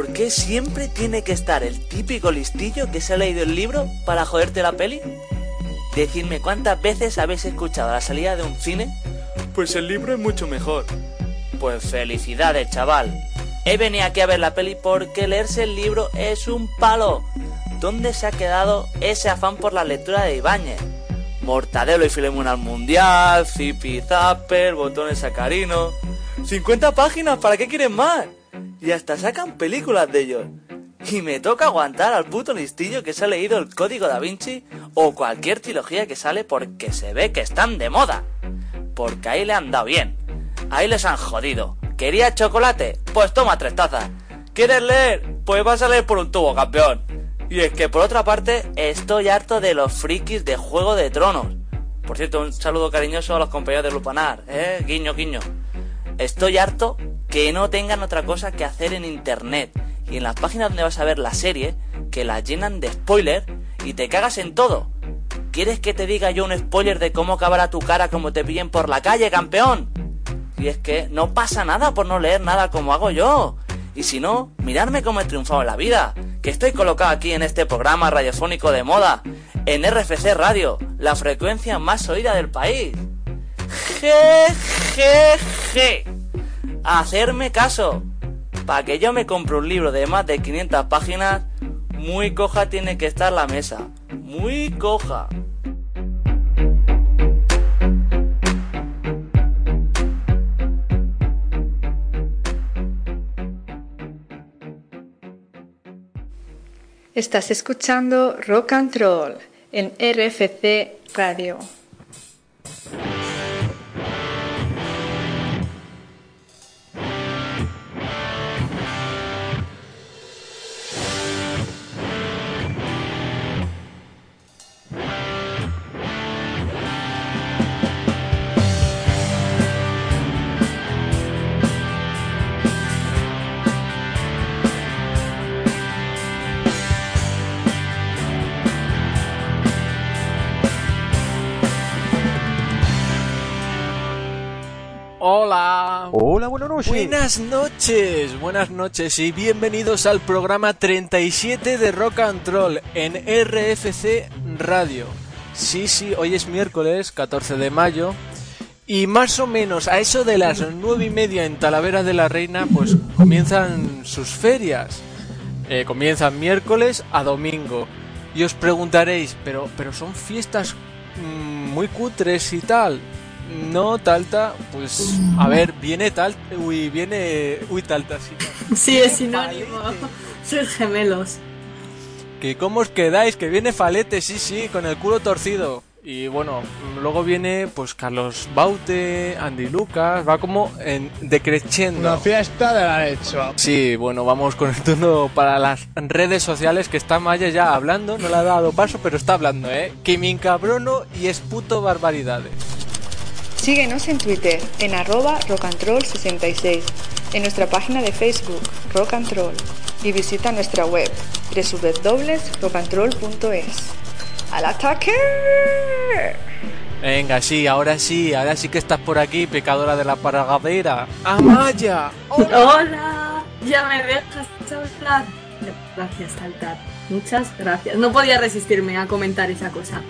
¿Por qué siempre tiene que estar el típico listillo que se ha leído el libro para joderte la peli? Decidme cuántas veces habéis escuchado a la salida de un cine. Pues el libro es mucho mejor. Pues felicidades, chaval. He venido aquí a ver la peli porque leerse el libro es un palo. ¿Dónde se ha quedado ese afán por la lectura de Ibáñez? Mortadelo y Filemón al Mundial, Zipi Zapper, botones sacarinos. 50 páginas, ¿para qué quieren más? Y hasta sacan películas de ellos. Y me toca aguantar al puto listillo que se ha leído el Código da Vinci o cualquier trilogía que sale porque se ve que están de moda. Porque ahí le han dado bien. Ahí les han jodido. ¿Querías chocolate? Pues toma tres tazas. ¿Quieres leer? Pues vas a leer por un tubo, campeón. Y es que por otra parte, estoy harto de los frikis de Juego de Tronos. Por cierto, un saludo cariñoso a los compañeros de Lupanar, ¿eh? Guiño, guiño. Estoy harto que no tengan otra cosa que hacer en internet y en las páginas donde vas a ver la serie, que la llenan de spoiler y te cagas en todo. ¿Quieres que te diga yo un spoiler de cómo acabará tu cara como te pillen por la calle, campeón? Y es que no pasa nada por no leer nada como hago yo. Y si no, miradme cómo he triunfado en la vida. Que estoy colocado aquí en este programa radiofónico de moda, en RFC Radio, la frecuencia más oída del país. Jejeje. Hacerme caso. Para que yo me compre un libro de más de 500 páginas, muy coja tiene que estar la mesa. Muy coja. Estás escuchando Rock and Roll en RFC Radio. Hola. Buenas noches. Buenas noches, buenas noches y bienvenidos al programa 37 de Rock and Roll en RFC Radio. Sí, sí, hoy es miércoles 14 de mayo y más o menos a eso de las nueve y media en Talavera de la Reina pues comienzan sus ferias. Eh, comienzan miércoles a domingo. Y os preguntaréis, pero, pero son fiestas mm, muy cutres y tal. No, Talta, pues a ver, viene tal, uy, viene, uy, Talta, sí. Sí, es sinónimo. Sois gemelos. Que cómo os quedáis, que viene Falete, sí, sí, con el culo torcido. Y bueno, luego viene pues Carlos Baute, Andy Lucas, va como en decreciendo. Una fiesta de la leche. Sí, bueno, vamos con el turno para las redes sociales que está Maya ya hablando, no le ha dado paso, pero está hablando, ¿eh? Que me encabrono y es puto barbaridades. Síguenos en Twitter en arroba rockandroll66, en nuestra página de Facebook Rock and Roll y visita nuestra web www.rockandroll.es. ¡Al ataque! Venga, sí, ahora sí, ahora sí que estás por aquí, pecadora de la paragadera. ¡Amaya! ¡Hola! ¿Ya me dejas hablar? Gracias, Altar. Muchas gracias. No podía resistirme a comentar esa cosa.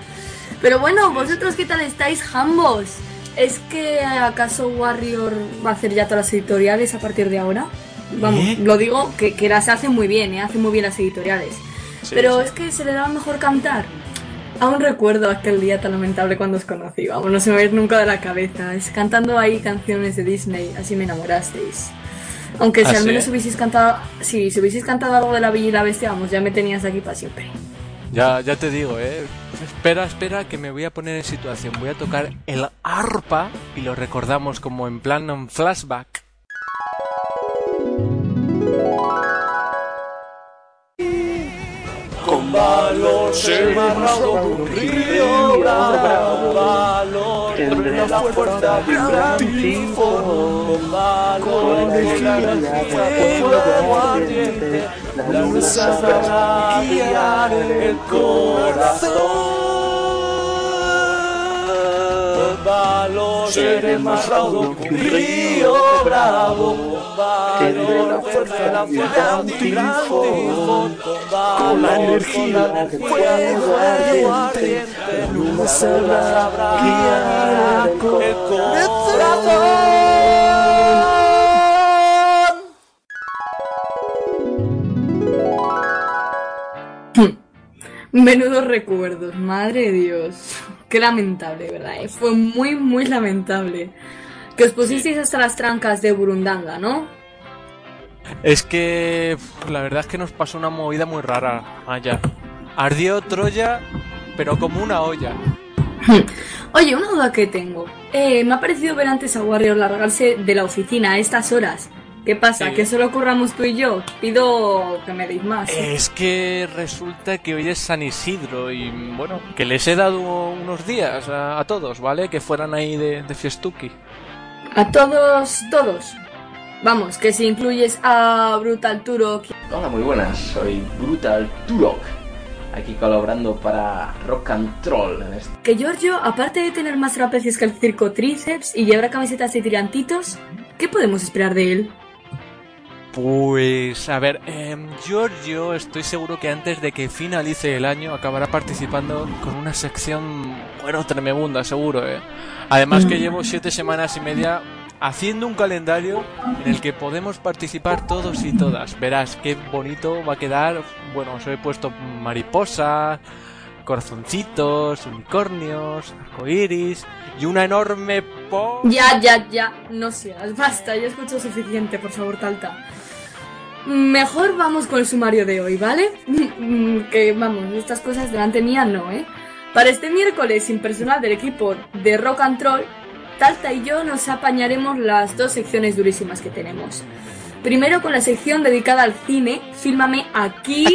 Pero bueno, ¿vosotros qué tal estáis, jambos? ¿Es que acaso Warrior va a hacer ya todas las editoriales a partir de ahora? Vamos, ¿Eh? lo digo que, que las hace muy bien, ¿eh? hace muy bien las editoriales. Sí, Pero sí. es que se le daba mejor cantar. Aún recuerdo aquel día tan lamentable cuando os conocí, vamos, no se me va a ir nunca de la cabeza. Es cantando ahí canciones de Disney, así me enamorasteis. Aunque si ¿Ah, al sí? menos hubieseis cantado, sí, si hubieseis cantado algo de la Bella y la Bestia, vamos, ya me tenías aquí para siempre. Ya, ya te digo, eh. Espera, espera, que me voy a poner en situación. Voy a tocar el arpa y lo recordamos como en plan un flashback. Con valor de un río bravo, valor tendré la fuerza de un gran tifón, con valor la energía de fuego ardiente, la luz sabrá guiar el corazón. Con valor seré más raudo que un río bravo. Con la fuerza, la fuerza de un tifón, con la energía del fuego ardiente, nunca sabrá guiar el corazón. Menudos recuerdos, madre de Dios. Qué lamentable, ¿verdad? eh? Fue muy, muy lamentable. Que os pusisteis hasta las trancas de Burundanga, ¿no? Es que la verdad es que nos pasó una movida muy rara allá. Ardió Troya, pero como una olla. Oye, una duda que tengo. Eh, me ha parecido ver antes a Warrior largarse de la oficina a estas horas. ¿Qué pasa? Sí. ¿Que solo curramos tú y yo? Pido que me deis más. Es que resulta que hoy es San Isidro y bueno, que les he dado unos días a, a todos, ¿vale? Que fueran ahí de, de fiestuki. A todos, todos. Vamos, que si incluyes a Brutal Turok Hola, muy buenas, soy Brutal Turok, aquí colaborando para Rock and Troll en este Que Giorgio, aparte de tener más trapecios que el circo tríceps y llevar camisetas de tirantitos, ¿qué podemos esperar de él? Pues, a ver, em, Giorgio, estoy seguro que antes de que finalice el año acabará participando con una sección, bueno, tremenda, seguro, ¿eh? Además que llevo siete semanas y media haciendo un calendario en el que podemos participar todos y todas. Verás qué bonito va a quedar. Bueno, os he puesto mariposas, corazoncitos, unicornios, arcoiris y una enorme po... Ya, ya, ya, no seas, basta, ya escucho suficiente, por favor, Talta. Mejor vamos con el sumario de hoy, ¿vale? que vamos, estas cosas delante mía no, ¿eh? Para este miércoles, sin personal del equipo de Rock and Troll, Talta y yo nos apañaremos las dos secciones durísimas que tenemos. Primero con la sección dedicada al cine, fílmame aquí,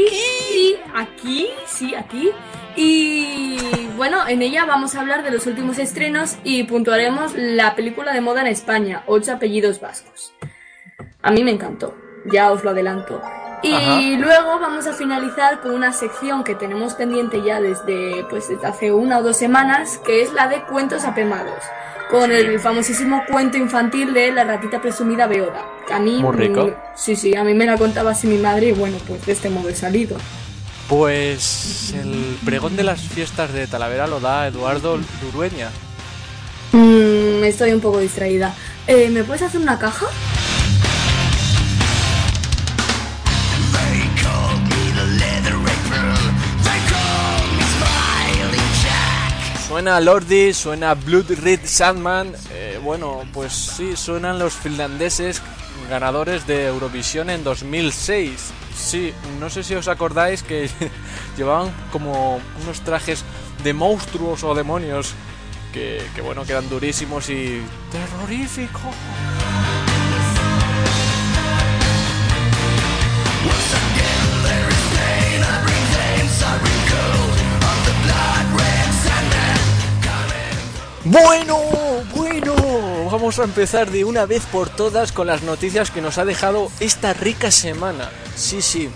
y aquí, sí, aquí. Y bueno, en ella vamos a hablar de los últimos estrenos y puntuaremos la película de moda en España, Ocho apellidos vascos. A mí me encantó, ya os lo adelanto. Y Ajá. luego vamos a finalizar con una sección que tenemos pendiente ya desde, pues, desde hace una o dos semanas, que es la de cuentos apemados, con el famosísimo cuento infantil de la ratita presumida Beoda. que A mí, Muy rico. sí, sí, a mí me la contaba así mi madre y bueno, pues de este modo he salido. Pues el pregón de las fiestas de Talavera lo da Eduardo Lurueña. Mm, estoy un poco distraída. Eh, ¿Me puedes hacer una caja? Suena Lordi, suena Blood Red Sandman. eh, bueno, pues sí, suenan los finlandeses ganadores de Eurovisión en 2006. Sí, no sé si os acordáis que llevaban como unos trajes de monstruos o demonios que, que bueno, que eran durísimos y terroríficos. Bueno, bueno, vamos a empezar de una vez por todas con las noticias que nos ha dejado esta rica semana. Sí, sí.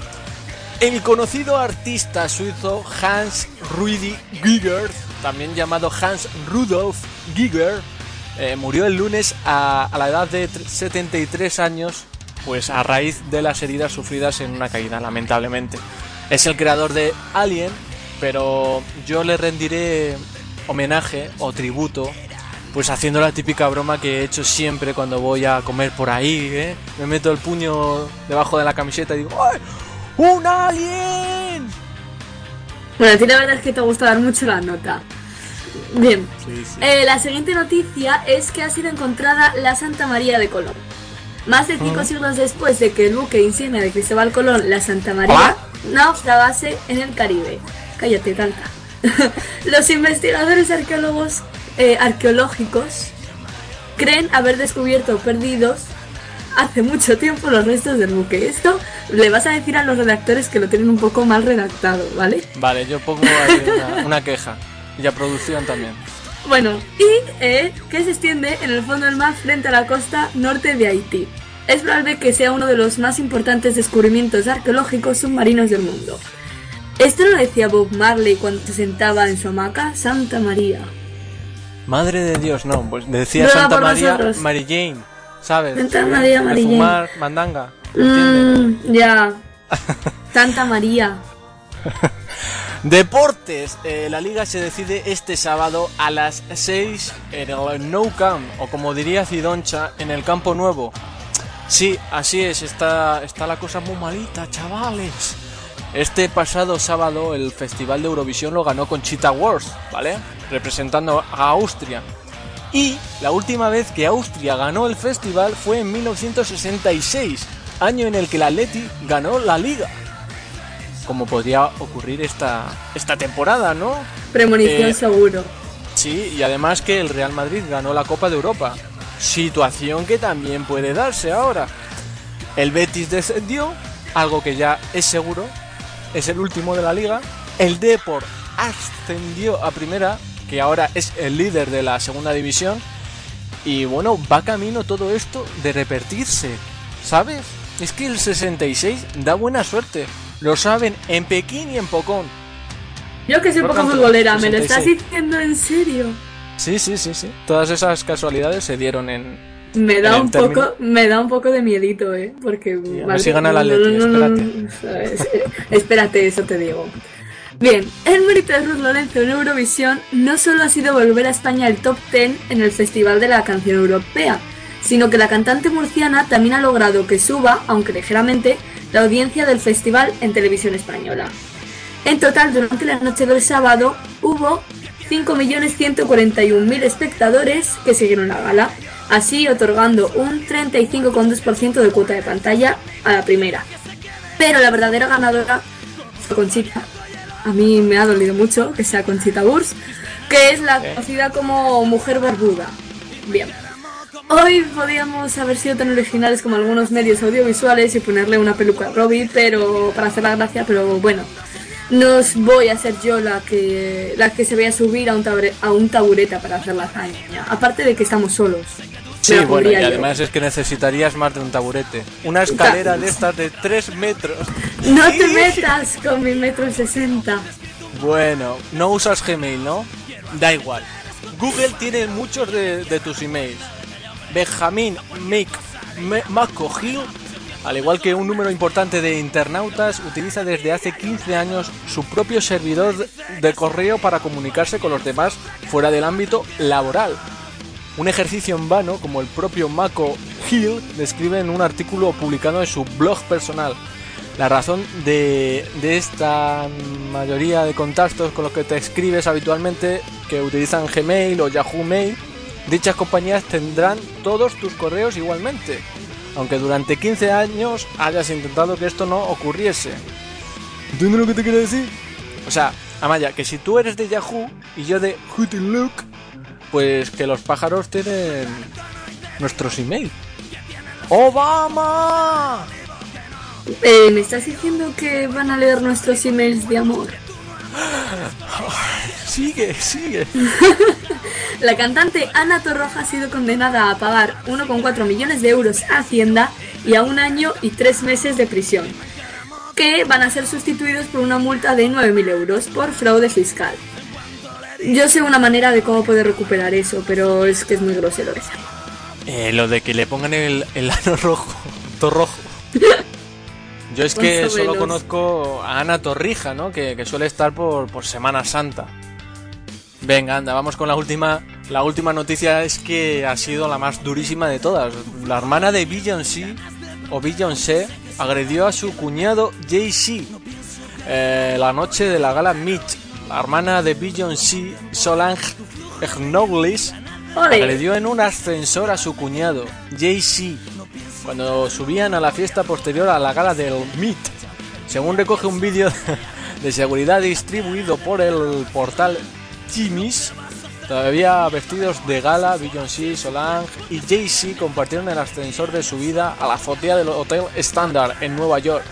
El conocido artista suizo Hans Rudi Giger, también llamado Hans Rudolf Giger, eh, murió el lunes a, a la edad de tr- 73 años, pues a raíz de las heridas sufridas en una caída, lamentablemente. Es el creador de Alien, pero yo le rendiré homenaje o tributo, pues haciendo la típica broma que he hecho siempre cuando voy a comer por ahí, ¿eh? Me meto el puño debajo de la camiseta y digo, ¡ay! ¡Un alien! Bueno, a ti la verdad es que te gusta dar mucho la nota. Bien. Sí, sí. Eh, la siguiente noticia es que ha sido encontrada la Santa María de Colón. Más de cinco Ah. siglos después de que el buque insignia de Cristóbal Colón, la Santa María, ¿Ah? naufragase en el Caribe. Cállate, tanta. Los investigadores arqueólogos eh, arqueológicos creen haber descubierto perdidos hace mucho tiempo los restos del buque. Esto le vas a decir a los redactores que lo tienen un poco mal redactado, ¿vale? Vale, yo pongo ahí una, una queja. Y a producción también. Bueno, y eh, que se extiende en el fondo del mar frente a la costa norte de Haití. Es probable que sea uno de los más importantes descubrimientos arqueológicos submarinos del mundo. Esto lo decía Bob Marley cuando se sentaba en su hamaca, Santa María. Madre de Dios, no, pues decía Ruega Santa María nosotros. Mary Jane, ¿sabes? Santa María Mary Jane. fumar mandanga. Mm, ya. Santa María. Deportes. Eh, la liga se decide este sábado a las 6 en el Nou Camp, o como diría Cidoncha, en el Campo Nuevo. Sí, así es, está, está la cosa muy malita, chavales. Este pasado sábado el Festival de Eurovisión lo ganó con Cheetah Wars, ¿vale? Representando a Austria. Y la última vez que Austria ganó el festival fue en 1966, año en el que el Atleti ganó la liga. Como podría ocurrir esta, esta temporada, ¿no? Premonición Eh, seguro. Sí, y además que el Real Madrid ganó la Copa de Europa. Situación que también puede darse ahora. El Betis descendió, algo que ya es seguro, es el último de la liga. El Depor ascendió a primera, que ahora es el líder de la segunda división. Y bueno, va camino todo esto de repetirse, ¿sabes? Es que el 66 da buena suerte. Lo saben en Pekín y en Pocón. Yo que soy Rock poco futbolera, ¿me lo estás 66. diciendo en serio? Sí, sí, sí, sí. Todas esas casualidades se dieron en... Me da un término- poco, me da un poco de miedito, eh, porque si gana Atleti, ¿sabes? espérate, eso te digo. Bien, el mérito de Ruth Lorenzo en Eurovisión no solo ha sido volver a España al top 10 en el Festival de la Canción Europea, sino que la cantante murciana también ha logrado que suba, aunque ligeramente, la audiencia del festival en televisión española. En total, durante la noche del sábado hubo 5.141.000 espectadores que siguieron la gala, así otorgando un 35,2% de cuota de pantalla a la primera. Pero la verdadera ganadora fue Conchita. A mí me ha dolido mucho que sea Conchita Wurst, que es la conocida como Mujer Barbuda. Bien. Hoy podíamos haber sido tan originales como algunos medios audiovisuales y ponerle una peluca a Robbie, pero para hacer la gracia, pero bueno, no voy a ser yo la que la que se vaya a subir a un, tabure- a un tabureta para hacer la hazaña. Aparte de que estamos solos. Sí, la bueno, y yo. además es que necesitarías más de un taburete. Una escalera de estas de 3 metros. No te metas con mi metro sesenta. Bueno, no usas Gmail, ¿no? Da igual. Google tiene muchos de, de tus emails. Benjamin Mick Me- McCogill, al igual que un número importante de internautas, utiliza desde hace 15 años su propio servidor de correo para comunicarse con los demás fuera del ámbito laboral. Un ejercicio en vano, como el propio Mako Hill describe en un artículo publicado en su blog personal. La razón de, de esta mayoría de contactos con los que te escribes habitualmente, que utilizan Gmail o Yahoo Mail, dichas compañías tendrán todos tus correos igualmente, aunque durante 15 años hayas intentado que esto no ocurriese. ¿Entiendes lo que te quiero decir? O sea, Amaya, que si tú eres de Yahoo y yo de Look, pues que los pájaros tienen nuestros email. ¡Obama! Eh, ¿Me estás diciendo que van a leer nuestros emails de amor? Sigue, sigue. La cantante Ana Torroja ha sido condenada a pagar 1,4 millones de euros a Hacienda y a un año y tres meses de prisión, que van a ser sustituidos por una multa de 9.000 euros por fraude fiscal. Yo sé una manera de cómo poder recuperar eso, pero es que es muy grosero eso. Eh, lo de que le pongan el, el ano rojo, torrojo. Yo es que solo conozco a Ana Torrija, ¿no? Que, que suele estar por, por Semana Santa. Venga, anda, vamos con la última. La última noticia es que ha sido la más durísima de todas. La hermana de Beyoncé, o Beyoncé, agredió a su cuñado Jay-Z eh, la noche de la gala Meet. La hermana de Beyoncé, Solange Knowles, Ole. agredió en un ascensor a su cuñado, Jay-Z, cuando subían a la fiesta posterior a la gala del Meet. Según recoge un vídeo de seguridad distribuido por el portal Jimmy's, todavía vestidos de gala, Beyoncé, Solange y Jay-Z compartieron el ascensor de subida a la azotea del Hotel Standard en Nueva York.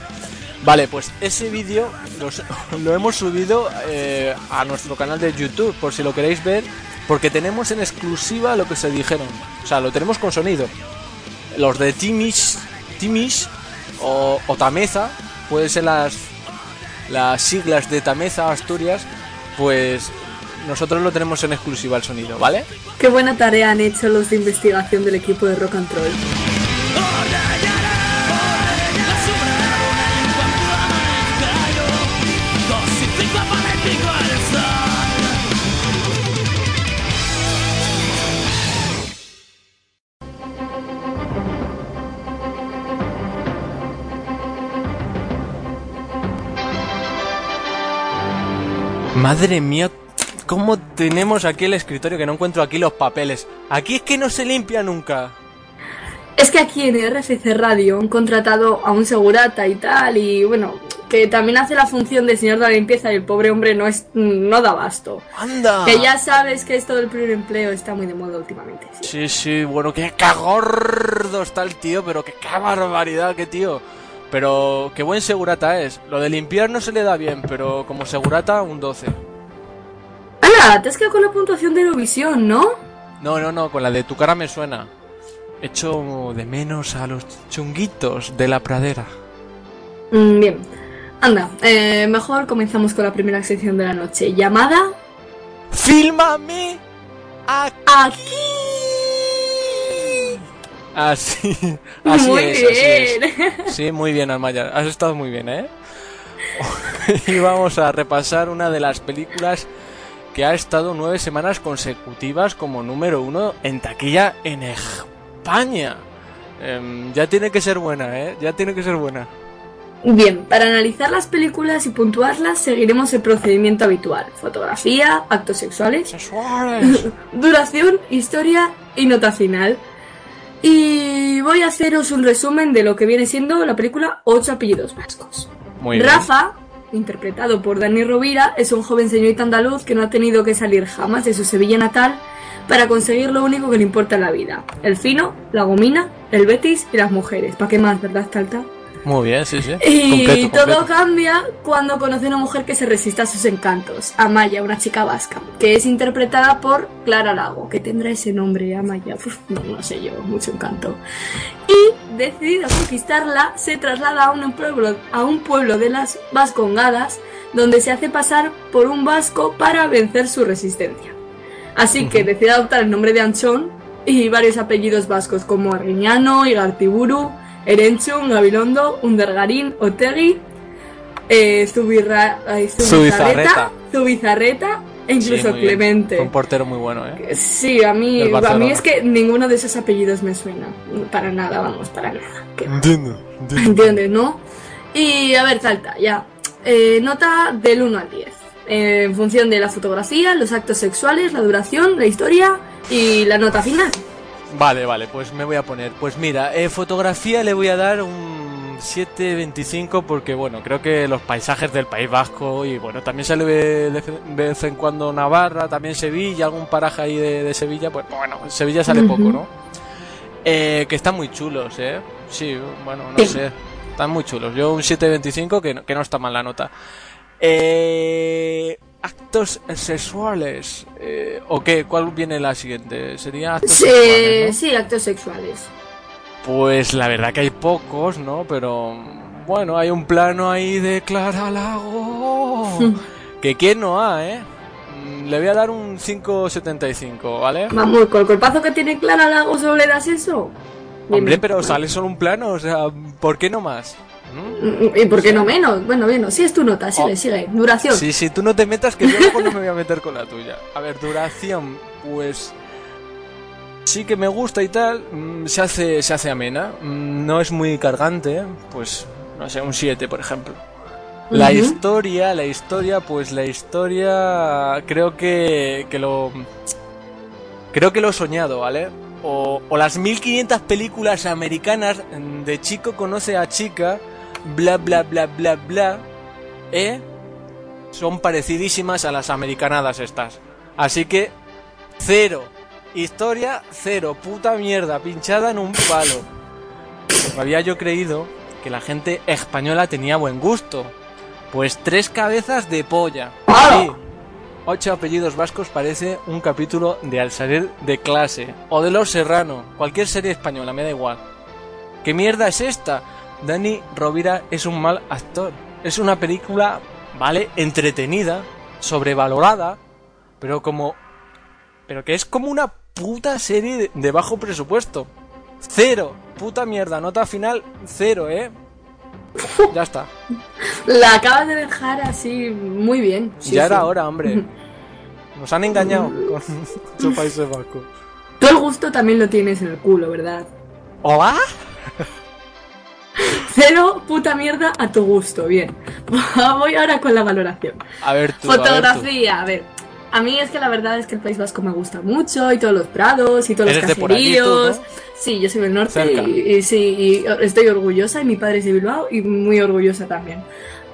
Vale, pues ese vídeo lo hemos subido eh, a nuestro canal de YouTube, por si lo queréis ver, porque tenemos en exclusiva lo que se dijeron. O sea, lo tenemos con sonido. Los de Timish, Timish o, o Tameza, pueden ser las, las siglas de Tameza Asturias, pues nosotros lo tenemos en exclusiva el sonido, ¿vale? Qué buena tarea han hecho los de investigación del equipo de Rock and Roll. Madre mía, ¿cómo tenemos aquí el escritorio que no encuentro aquí los papeles? Aquí es que no se limpia nunca. Es que aquí en RFC Radio han contratado a un segurata y tal, y bueno, que también hace la función de señor de la limpieza y el pobre hombre no es no da abasto. ¡Anda! Que ya sabes que esto del primer empleo está muy de moda últimamente. sí. Sí, sí, bueno, qué cagordo está el tío, pero qué, qué barbaridad, qué tío. Pero qué buen segurata es. Lo de limpiar no se le da bien, pero como segurata, un 12. ¡Hala! Te has quedado con la puntuación de Eurovisión, ¿no? No, no, no, con la de tu cara me suena. Echo de menos a los chunguitos de la pradera. Mm, bien. Anda, eh, mejor comenzamos con la primera sección de la noche. Llamada ¡Fílmame! Aquí. Aquí. Así, así Muy es, así es. bien. Sí, muy bien, Almaya. Has estado muy bien, ¿eh? y vamos a repasar una de las películas que ha estado nueve semanas consecutivas como número uno en taquilla en España. Em, ya tiene que ser buena, ¿eh? Ya tiene que ser buena. Bien, para analizar las películas y puntuarlas seguiremos el procedimiento habitual. Fotografía, actos sexuales, duración, historia y nota final. Y voy a haceros un resumen de lo que viene siendo la película Ocho apellidos vascos. Muy bien. Rafa, interpretado por Dani Rovira, es un joven señorito andaluz que no ha tenido que salir jamás de su Sevilla natal para conseguir lo único que le importa en la vida. El fino, la gomina, el betis y las mujeres. ¿Para qué más, verdad, Talta? Muy bien, sí, sí. Y Completo, todo completo. cambia cuando conoce a una mujer que se resiste a sus encantos, Amaya, una chica vasca, que es interpretada por Clara Lago, que tendrá ese nombre, Amaya, no, no sé yo, mucho encanto. Y decidida a conquistarla, se traslada a un pueblo, a un pueblo de las Vascongadas, donde se hace pasar por un vasco para vencer su resistencia. Así que decide adoptar el nombre de Anchón y varios apellidos vascos como Arguiñano, Igartiburu, Erenchun, Gabilondo, Undergarín, Otegi, eh, Zubirra, ay, Zubizarreta. Zubizarreta, e incluso Sí, muy bien. Clemente. Un portero muy bueno, ¿eh? Sí, a mí, a mí es que ninguno de esos apellidos me suena. Para nada, vamos, para nada. Que- Entiendo, ¿Entiendes, no? Y a ver, Salta, ya. Eh, nota del 1 al 10. Eh, en función de la fotografía, los actos sexuales, la duración, la historia y la nota final. Vale, vale, pues me voy a poner. Pues mira, eh, fotografía le voy a dar un 7.25 porque, bueno, creo que los paisajes del País Vasco y, bueno, también sale de, de vez en cuando Navarra, también Sevilla, algún paraje ahí de, de Sevilla, pues bueno, en Sevilla sale poco, ¿no? Eh, que están muy chulos, ¿eh? Sí, bueno, no Sí. sé. Están muy chulos. Yo un 7.25 que no, que no está mal la nota. Eh, actos sexuales. Eh, ¿O qué? ¿Cuál viene la siguiente? Sería actos Sí, sexuales, ¿no? sí, actos sexuales. Pues la verdad que hay pocos, ¿no? Pero bueno, hay un plano ahí de Clara Lago. que quién no ha, ¿eh? Mm, Le voy a dar un 5.75, ¿vale? Vamos, con el cuerpazo que tiene Clara Lago solo le das eso. Hombre, pero sale solo un plano, o sea, ¿por qué no más? ¿Y por qué no menos? Bueno, bueno, sí es tu nota, sigue, Oh. sigue. Duración. Sí, sí, tú no te metas que yo luego no me voy a meter con la tuya. A ver, duración, pues sí que me gusta y tal, mm, se hace se hace amena, mm, no es muy cargante, pues no sé, un 7, por ejemplo. La historia, la historia, pues la historia creo que que lo creo que lo he soñado, ¿vale? O, o las 1500 películas americanas mm, de chico conoce a chica, bla bla bla bla bla, ¿eh? son parecidísimas a las americanadas estas. Así que, cero. Historia, cero. Puta mierda, pinchada en un palo. Había yo creído que la gente española tenía buen gusto. Pues tres cabezas de polla. Sí. Ocho apellidos vascos parece un capítulo de Al salir de clase. O de Los Serrano. Cualquier serie española, me da igual. ¿Qué mierda es esta? Dani Rovira es un mal actor. Es una película, ¿vale? Entretenida, sobrevalorada, Pero como... Pero que es como una puta serie de, bajo presupuesto. Cero. Puta mierda. Nota final, cero, ¿eh? Ya está. La acabas de dejar así muy bien. Sí, ya sí. era hora, hombre. Nos han engañado con su Países Vascos. Tú el gusto también lo tienes en el culo, ¿verdad? ¿Hola? Cero puta mierda a tu gusto, bien. Voy ahora con la valoración. A ver tú. a ver tú. Fotografía, a ver. A mí es que la verdad es que el País Vasco me gusta mucho y todos los prados y todos los allí, tú, caseríos. ¿no? Sí, yo soy del norte y, y sí, y estoy orgullosa y mi padre es de Bilbao y muy orgullosa también.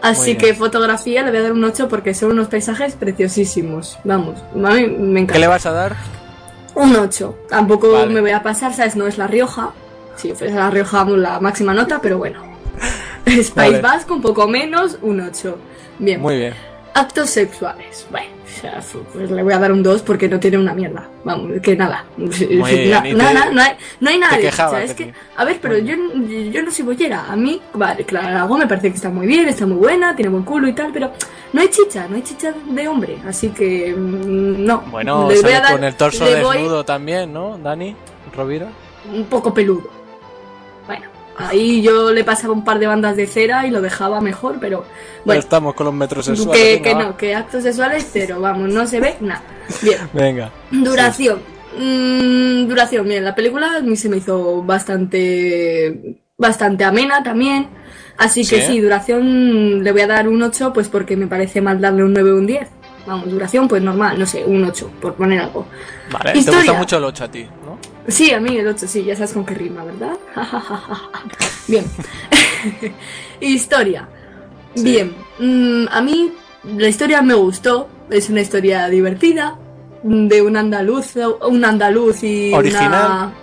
Así que fotografía le voy a dar un 8 porque son unos paisajes preciosísimos. Vamos, a mí me encanta. ¿Qué le vas a dar? Un 8. Tampoco Vale. me voy a pasar, ¿sabes? No es La Rioja. Si fuese La Rioja, vamos, la máxima nota, pero bueno. Es País Vale. Vasco, un poco menos, un 8. Bien. Muy bien. Actos sexuales. Bueno, o sea, pues le voy a dar un 2 porque no tiene una mierda. Vamos, que nada. Na- te- nada, no, hay, no hay nada. quejabas chicha, es que, a ver, pero yo, yo no soy bollera. A mí, vale, claro, algo me parece que está muy bien, está muy buena, tiene buen culo y tal, pero no hay chicha, no hay chicha de hombre. Así que, mm, no. Bueno, sale dar- con el torso voy desnudo también, ¿no, Dani? ¿Rovira? un poco peludo. Ahí yo le pasaba un par de bandas de cera y lo dejaba mejor, pero Ya bueno, estamos con los metrosexuales. que, venga, que no, que actos sexuales cero, vamos, no se ve nada. Bien, Venga. duración. Mm, duración, bien, la película a mí se me hizo bastante, bastante amena también. Así que ¿Sí? sí, duración le voy a dar un 8, pues porque me parece mal darle un 9 o un 10. Vamos, duración, pues normal, no sé, un 8, por poner algo. Vale, te Historia. gusta mucho el 8 a ti. Sí, a mí el 8, sí, ya sabes con qué rima, ¿verdad? Bien. historia. Sí. Bien. Mm, a mí la historia me gustó. Es una historia divertida. De un andaluz, un andaluz y Original. una...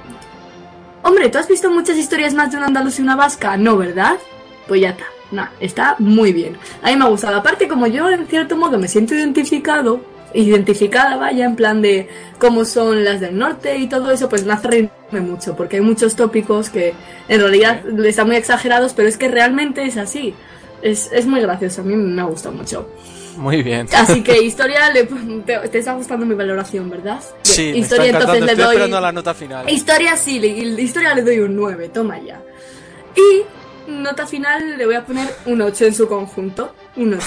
Hombre, ¿tú has visto muchas historias más de un andaluz y una vasca? No, ¿verdad? Pues ya está. Nah, está muy bien. A mí me ha gustado. Aparte, como yo en cierto modo me siento identificado, identificada, vaya, en plan de cómo son las del norte y todo eso, pues me hace reírme mucho, porque hay muchos tópicos que en realidad están muy exagerados, pero es que realmente es así. Es, es muy gracioso, a mí me ha gustado mucho. Muy bien. Así que historia, le- te, te está gustando mi valoración, ¿verdad? Sí, me está historia entonces le doy... esperando la nota final. Historia sí, le- historia le doy un 9, toma ya. Y nota final le voy a poner un 8 en su conjunto. Un 8.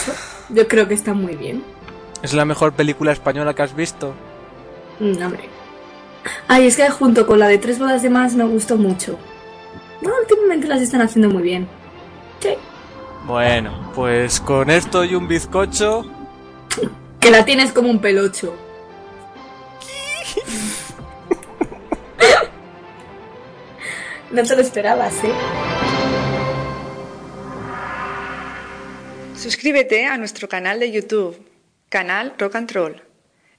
Yo creo que está muy bien. ¿Es la mejor película española que has visto? Mm, hombre. Ay, es que junto con la de tres bodas de más me gustó mucho. No, últimamente las están haciendo muy bien. Sí. Bueno, pues con esto y un bizcocho. Que la tienes como un pelocho. no te lo esperabas, ¿eh? Suscríbete a nuestro canal de YouTube, canal Rock and Roll.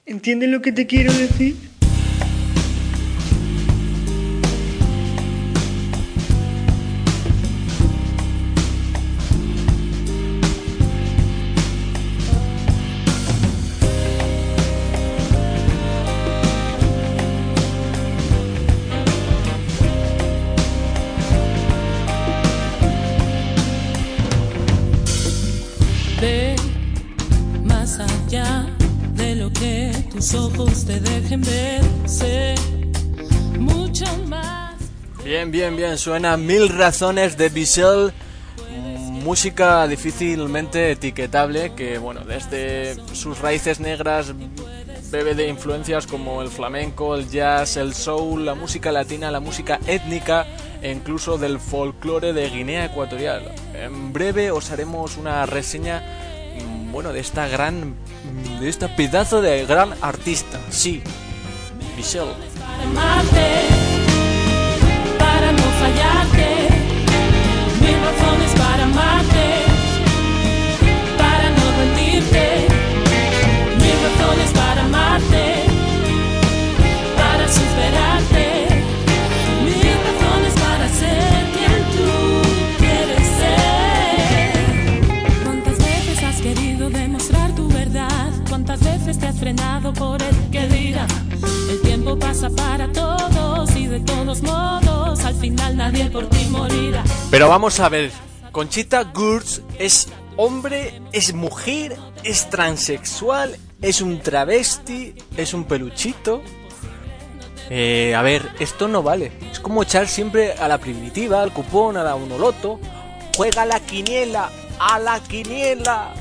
¿Entienden lo que te quiero decir? Más allá de lo que tus ojos te dejen ver. Sé mucho más. Bien, bien, bien. Suena Mil Razones de Bissell. Música difícilmente etiquetable que, bueno, desde sus raíces negras bebe de influencias como el flamenco, el jazz, el soul, la música latina, la música étnica e incluso del folclore de Guinea Ecuatorial. En breve os haremos una reseña, bueno, de esta gran, de este pedazo de gran artista. Sí, Bissell. para amarte, para no fallarte, mil razones para amarte, para no rendirte, mil razones para amarte, Pero vamos a ver, Conchita Gurts es hombre, es mujer, es transexual, es un travesti, es un peluchito. Eh, a ver, esto no vale. Es como echar siempre a la primitiva, al cupón, a la unoloto. Juega a la quiniela, a la quiniela.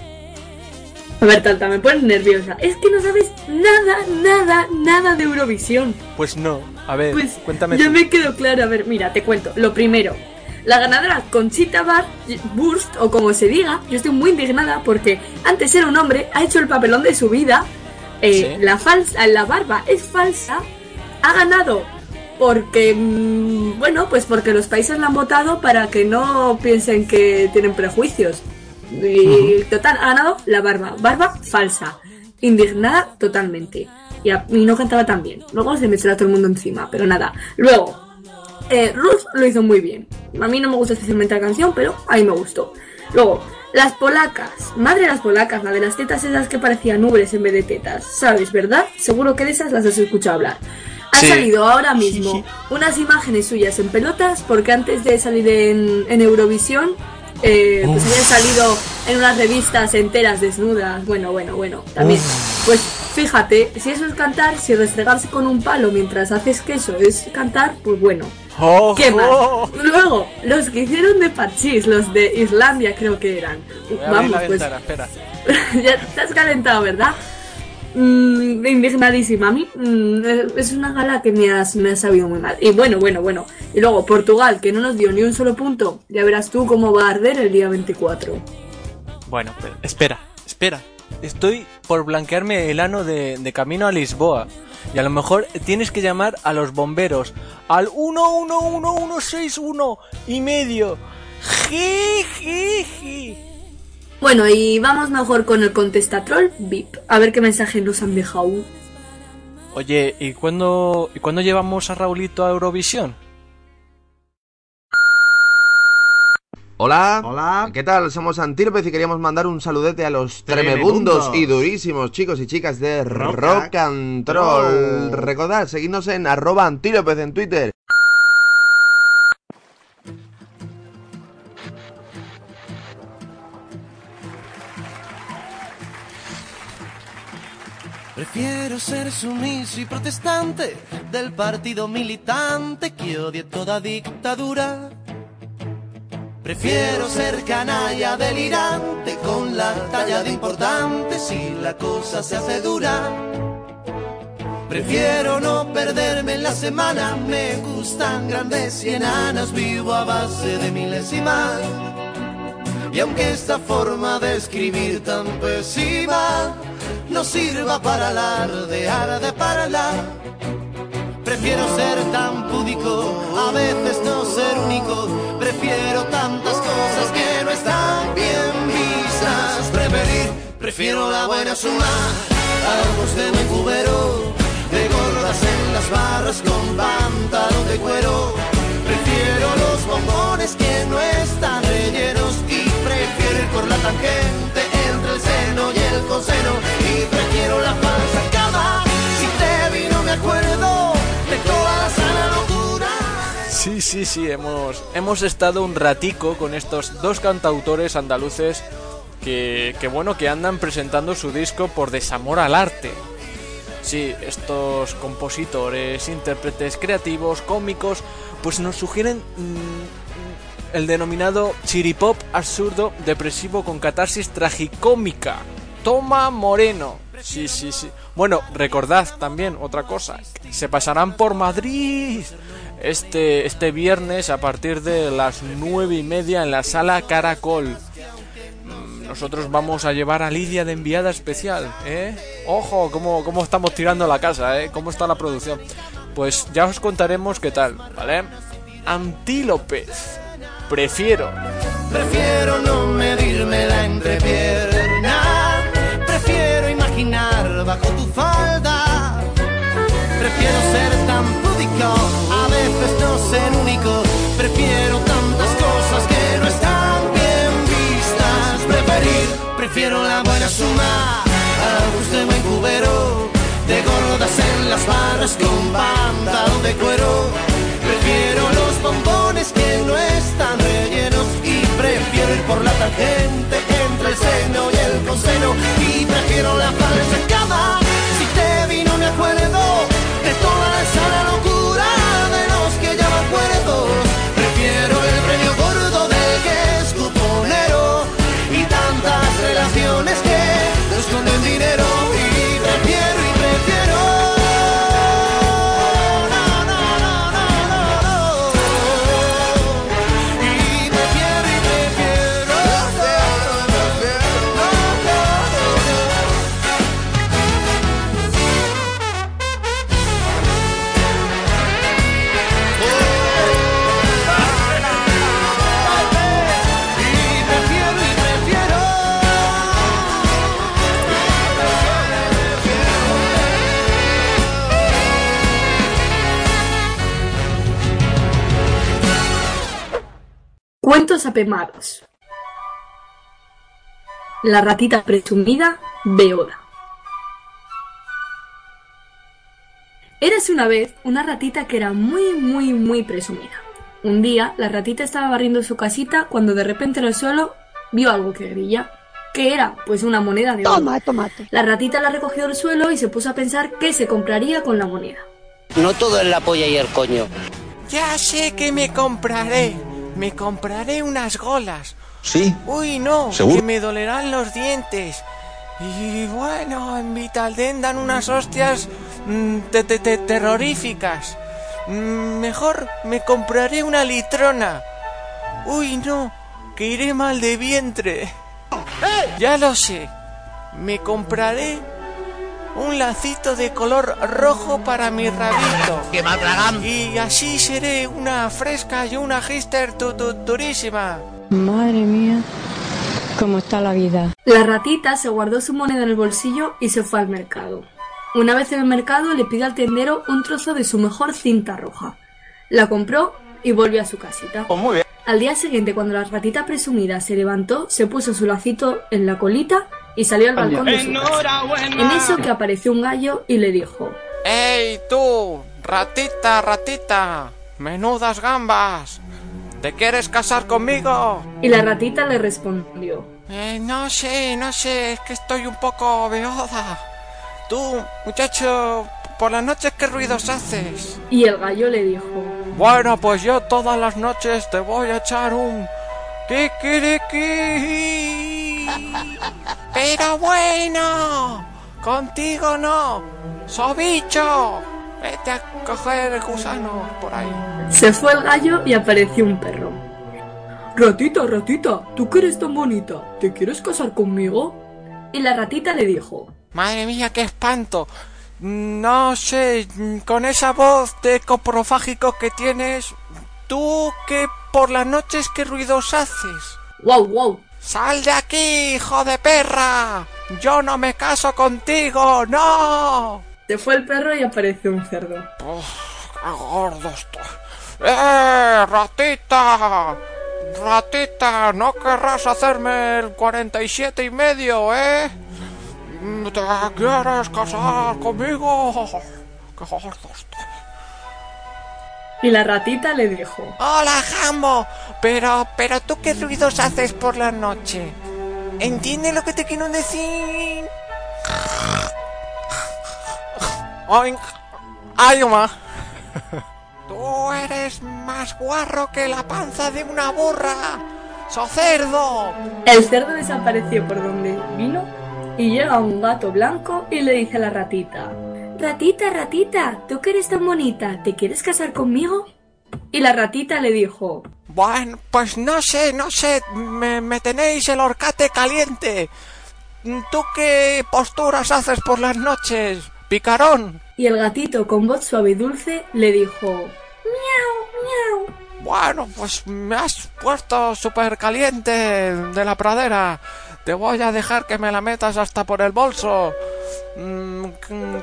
A ver, Tanta, me pones nerviosa. Es que no sabes nada, nada, nada de Eurovisión. Pues no, a ver, Pues cuéntame. ya tú. me quedó claro. A ver, mira, te cuento. Lo primero, la ganadora Conchita Bar Burst, o como se diga, yo estoy muy indignada porque antes era un hombre, ha hecho el papelón de su vida. eh, Sí. La falsa, la barba es falsa. Ha ganado porque, mm, bueno, pues porque los países la han votado para que no piensen que tienen prejuicios. Y total, ha ganado la barba. Barba falsa. Indignada totalmente. Y, a- y no cantaba tan bien. Luego se me echó a todo el mundo encima, pero nada. Luego, eh, Ruth lo hizo muy bien. A mí no me gusta especialmente la canción, pero a mí me gustó. Luego, las polacas. Madre de las polacas, la de las tetas esas que parecían nubes en vez de tetas. ¿Sabes, verdad? Seguro que de esas las has escuchado hablar. Ha Sí. salido ahora mismo unas imágenes suyas en pelotas porque antes de salir en, en Eurovisión eh, pues habían salido en unas revistas enteras desnudas. Bueno, bueno, bueno. También. Pues fíjate, si eso es cantar, si restregarse con un palo mientras haces queso es cantar, pues bueno. ¡Ojo! ¿Qué más? Luego, los que hicieron de Pachís, los de Islandia creo que eran. Voy a abrir Vamos, la pues ventana, espera. ya te has calentado, ¿verdad? Mm, indignadísima. A mí mm, es una gala que me has, me ha sabido muy mal. Y bueno, bueno, bueno. Y luego Portugal, que no nos dio ni un solo punto. Ya verás tú cómo va a arder el día 24. Bueno, pero espera, espera. Estoy por blanquearme el ano de, camino a Lisboa. Y a lo mejor tienes que llamar a los bomberos al 111161 y medio. Ji, ji, ji. Bueno, y vamos mejor con el contestatrol VIP. A ver qué mensaje nos han dejado. Oye, ¿y cuándo, ¿y cuándo llevamos a Raulito a Eurovisión? Hola. Hola. ¿Qué tal? Somos Antílopez y queríamos mandar un saludete a los Tremebundos. tremebundos y durísimos chicos y chicas de Rock Rock and Troll. Troll. Recordad, seguidnos en arroba Antílopez en Twitter. Prefiero ser sumiso y protestante del partido militante que odie toda dictadura. Prefiero ser canalla delirante con la talla de importante si la cosa se hace dura. Prefiero no perderme en la semana, me gustan grandes y enanas, vivo a base de milésimas. Y aunque esta forma de escribir tan pésima no sirva para alardear de para hablar, prefiero ser tan púdico, a veces no ser único, prefiero tantas cosas que no están bien vistas. Preferir, prefiero la buena suma, algo de buen cubero, de gordas en las barras con pantalón de cuero. Prefiero los bombones que no están rellenos y prefiero ir por la tangente Sí, sí, sí, hemos, hemos estado un ratico con estos dos cantautores andaluces que, que bueno, que andan presentando su disco por desamor al arte. Sí, estos compositores, intérpretes creativos, cómicos, pues nos sugieren mm, el denominado chiripop absurdo, depresivo con catarsis tragicómica. Toma Moreno. Sí, sí, sí. Bueno, recordad también otra cosa. Se pasarán por Madrid este, este viernes a partir de las nueve y media en la sala Caracol. Mm, Nosotros vamos a llevar a Lidia de enviada especial, ¿eh? Ojo, cómo, cómo estamos tirando la casa, ¿eh? Cómo está la producción. Pues ya os contaremos qué tal, ¿vale? Antílopez. Prefiero. Prefiero no medirme la entrepierna. Tu falda. Prefiero ser tan púdico, a veces no ser único. Prefiero tantas cosas que no están bien vistas. Preferir, prefiero la buena suma. Algo de buen cubero. De gordas en las barras con pantalón de cuero. Prefiero los bombones que no están rellenos apemados. La ratita presumida, Beoda. Érase una vez una ratita que era muy, muy, muy presumida. Un día, la ratita estaba barriendo su casita cuando de repente en el suelo vio algo que brilla. ¿Qué era? Pues una moneda de oro. Toma, tomate. La ratita la recogió del suelo y se puso a pensar qué se compraría con la moneda. No todo es la polla y el coño. Ya sé que me compraré. Me compraré unas golas. Sí. Uy, no, ¿Seguro? que me dolerán los dientes. Y bueno, en Vitalden dan unas hostias mm, te- te- te- terroríficas. Mm, Mejor me compraré una litrona. Uy, no, que iré mal de vientre. Ya lo sé. Me compraré un lacito de color rojo para mi rabito. ¡Que me tragan! Y así seré una fresca y una gister tu, tu- turísima. Madre mía, cómo está la vida. La ratita se guardó su moneda en el bolsillo y se fue al mercado. Una vez en el mercado le pidió al tendero un trozo de su mejor cinta roja. La compró y volvió a su casita. Pues muy bien. Al día siguiente, cuando la ratita presumida se levantó, se puso su lacito en la colita y salió al balcón de su casa. En eso que apareció un gallo y le dijo ¡Ey, tú! Ratita, ratita. Menudas gambas. ¿Te quieres casar conmigo? y la ratita le respondió Eh, no sé, no sé, es que estoy un poco beoda. Tú, muchacho, por las noches qué ruidos haces. y el gallo le dijo Bueno, pues yo todas las noches te voy a echar un kikiriki. Pero bueno, contigo no. Sobicho, vete a coger gusanos por ahí. Se fue el gallo y apareció un perro. Ratita, ratita, tú que eres tan bonita, ¿te quieres casar conmigo? Y la ratita le dijo Madre mía, qué espanto. No sé, con esa voz de coprofágico que tienes, tú que por las noches qué ruidos haces. ¡Wow, wow! ¡Sal de aquí, hijo de perra! ¡Yo no me caso contigo! ¡No! Se fue el perro y apareció un cerdo. Uf, ¡Qué gordo estoy! ¡Eh, ratita! Ratita, no querrás hacerme el 47 y medio, ¿eh? ¿Te quieres casar conmigo? ¡Qué gordo estoy! Y la ratita le dijo Hola, Jambo. Pero, pero tú qué ruidos haces por la noche. ¿Entiendes lo que te quiero decir? Ay. Tú eres más guarro que la panza de una burra. ¡So cerdo! El cerdo desapareció por donde vino y llega un gato blanco y le dice a la ratita Ratita, ratita, tú que eres tan bonita, ¿te quieres casar conmigo? Y la ratita le dijo Bueno, pues no sé, no sé. Me, me tenéis el horcate caliente. ¿Tú qué posturas haces por las noches, picarón? Y el gatito con voz suave y dulce le dijo Miau, miau. Bueno, pues me has puesto súper caliente de la pradera. Te voy a dejar que me la metas hasta por el bolso. Mm,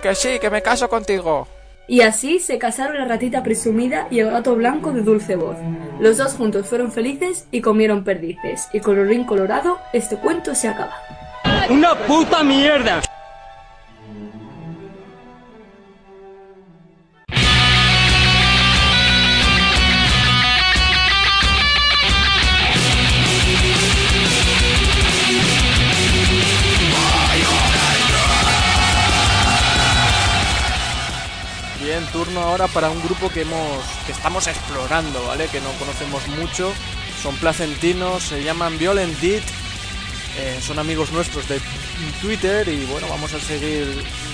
que sí, que me caso contigo. Y así se casaron la ratita presumida y el gato blanco de dulce voz. Los dos juntos fueron felices y comieron perdices. Y colorín colorado, este cuento se acaba. ¡Una puta mierda! Ahora para un grupo que hemos que estamos explorando, ¿vale? Que no conocemos mucho. Son placentinos, se llaman Violent Deed. eh, son amigos nuestros de Twitter y bueno, vamos a seguir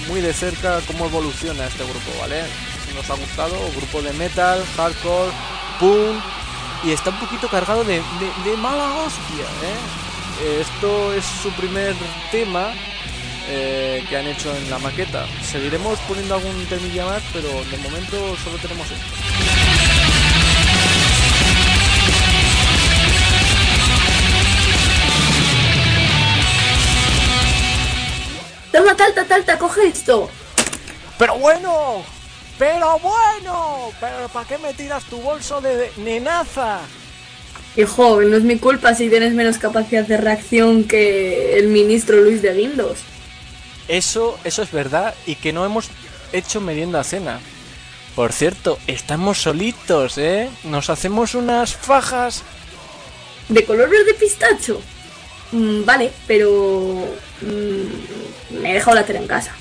muy de cerca cómo evoluciona este grupo, ¿vale? Si nos ha gustado, grupo de metal, hardcore, punk y está un poquito cargado de, mala hostia. Eh, Esto es su primer tema eh, que han hecho en la maqueta. Seguiremos poniendo algún temilla más, pero de momento solo tenemos esto. Toma, talta, talta, coge esto. Pero bueno, pero bueno, pero ¿para qué me tiras tu bolso de de nenaza? Hijo, no es mi culpa si tienes menos capacidad de reacción que el ministro Luis de Guindos. Eso, eso es verdad y que no hemos hecho merienda cena. Por cierto, estamos solitos, ¿eh? Nos hacemos unas fajas. ¿De color verde pistacho? Mm, vale, pero... mm, me he dejado la tela en casa.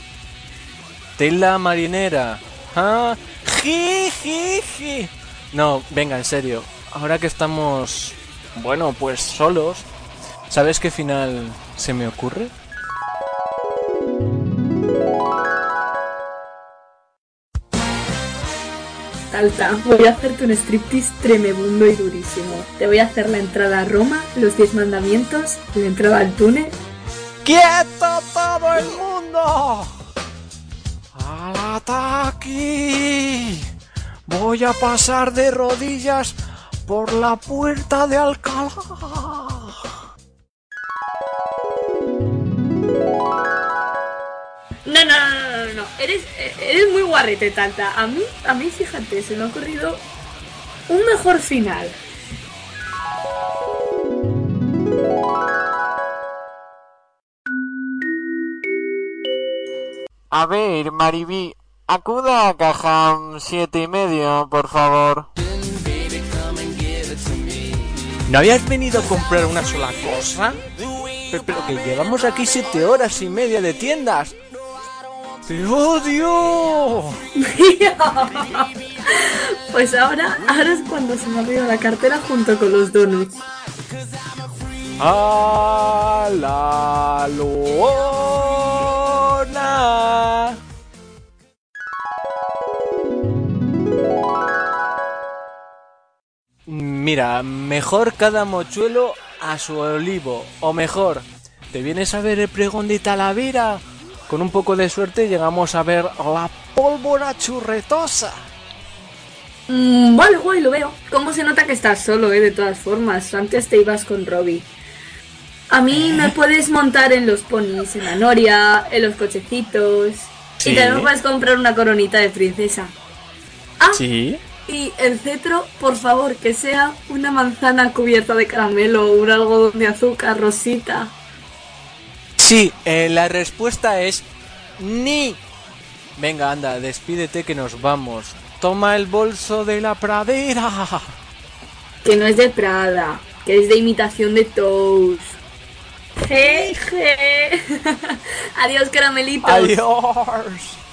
Tela marinera. Ah, ji, ji, ji. No, venga, en serio. Ahora que estamos, bueno, pues solos, ¿sabes qué final se me ocurre? Voy a hacerte un striptease tremebundo y durísimo. Te voy a hacer la entrada a Roma, los 10 mandamientos, la entrada al túnel. ¡Quieto todo el mundo! ¡Al ataque! Voy a pasar de rodillas por la puerta de Alcalá. Eres, eres muy guarrete, Talta. A mí, a mí, fíjate, se me ha ocurrido un mejor final. A ver, Maribí, acuda a caja siete y medio, por favor. ¿No habías venido a comprar una sola cosa? Pero, pero que llevamos aquí siete horas y media de tiendas. ¡Te odio! Pues ahora, ahora es cuando se me ha olvidado la cartera junto con los donuts. ¡A la lona! Mira, mejor cada mochuelo a su olivo. O mejor, ¿te vienes a ver el pregón de Talavera? Con un poco de suerte llegamos a ver la pólvora churretosa. Mm, vale, guay, lo veo. ¿Cómo se nota que estás solo, eh? De todas formas. Antes te ibas con Robbie. A mí me puedes montar en los ponis, en la noria, en los cochecitos. Sí. Y también me puedes comprar una coronita de princesa. Ah, ¿Sí? y el cetro, por favor, que sea una manzana cubierta de caramelo o un algodón de azúcar rosita. Sí, eh, la respuesta es ni. Venga, anda, despídete que nos vamos. Toma el bolso de la pradera. Que no es de Prada, que es de imitación de Toast. Jeje. Adiós, caramelitos. Adiós.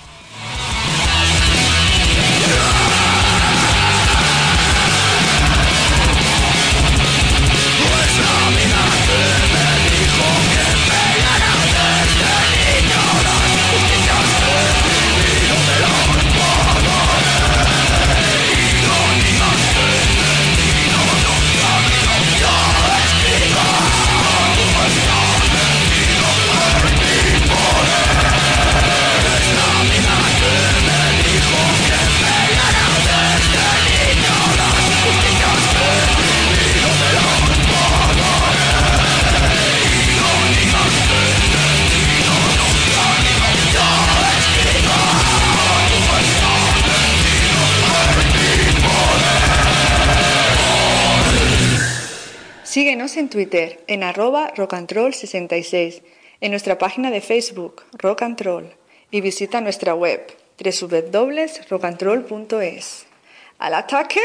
Síguenos en Twitter en arroba rockandroll66, en nuestra página de Facebook Rock y visita nuestra web www.rockandroll.es. ¡Al ataque!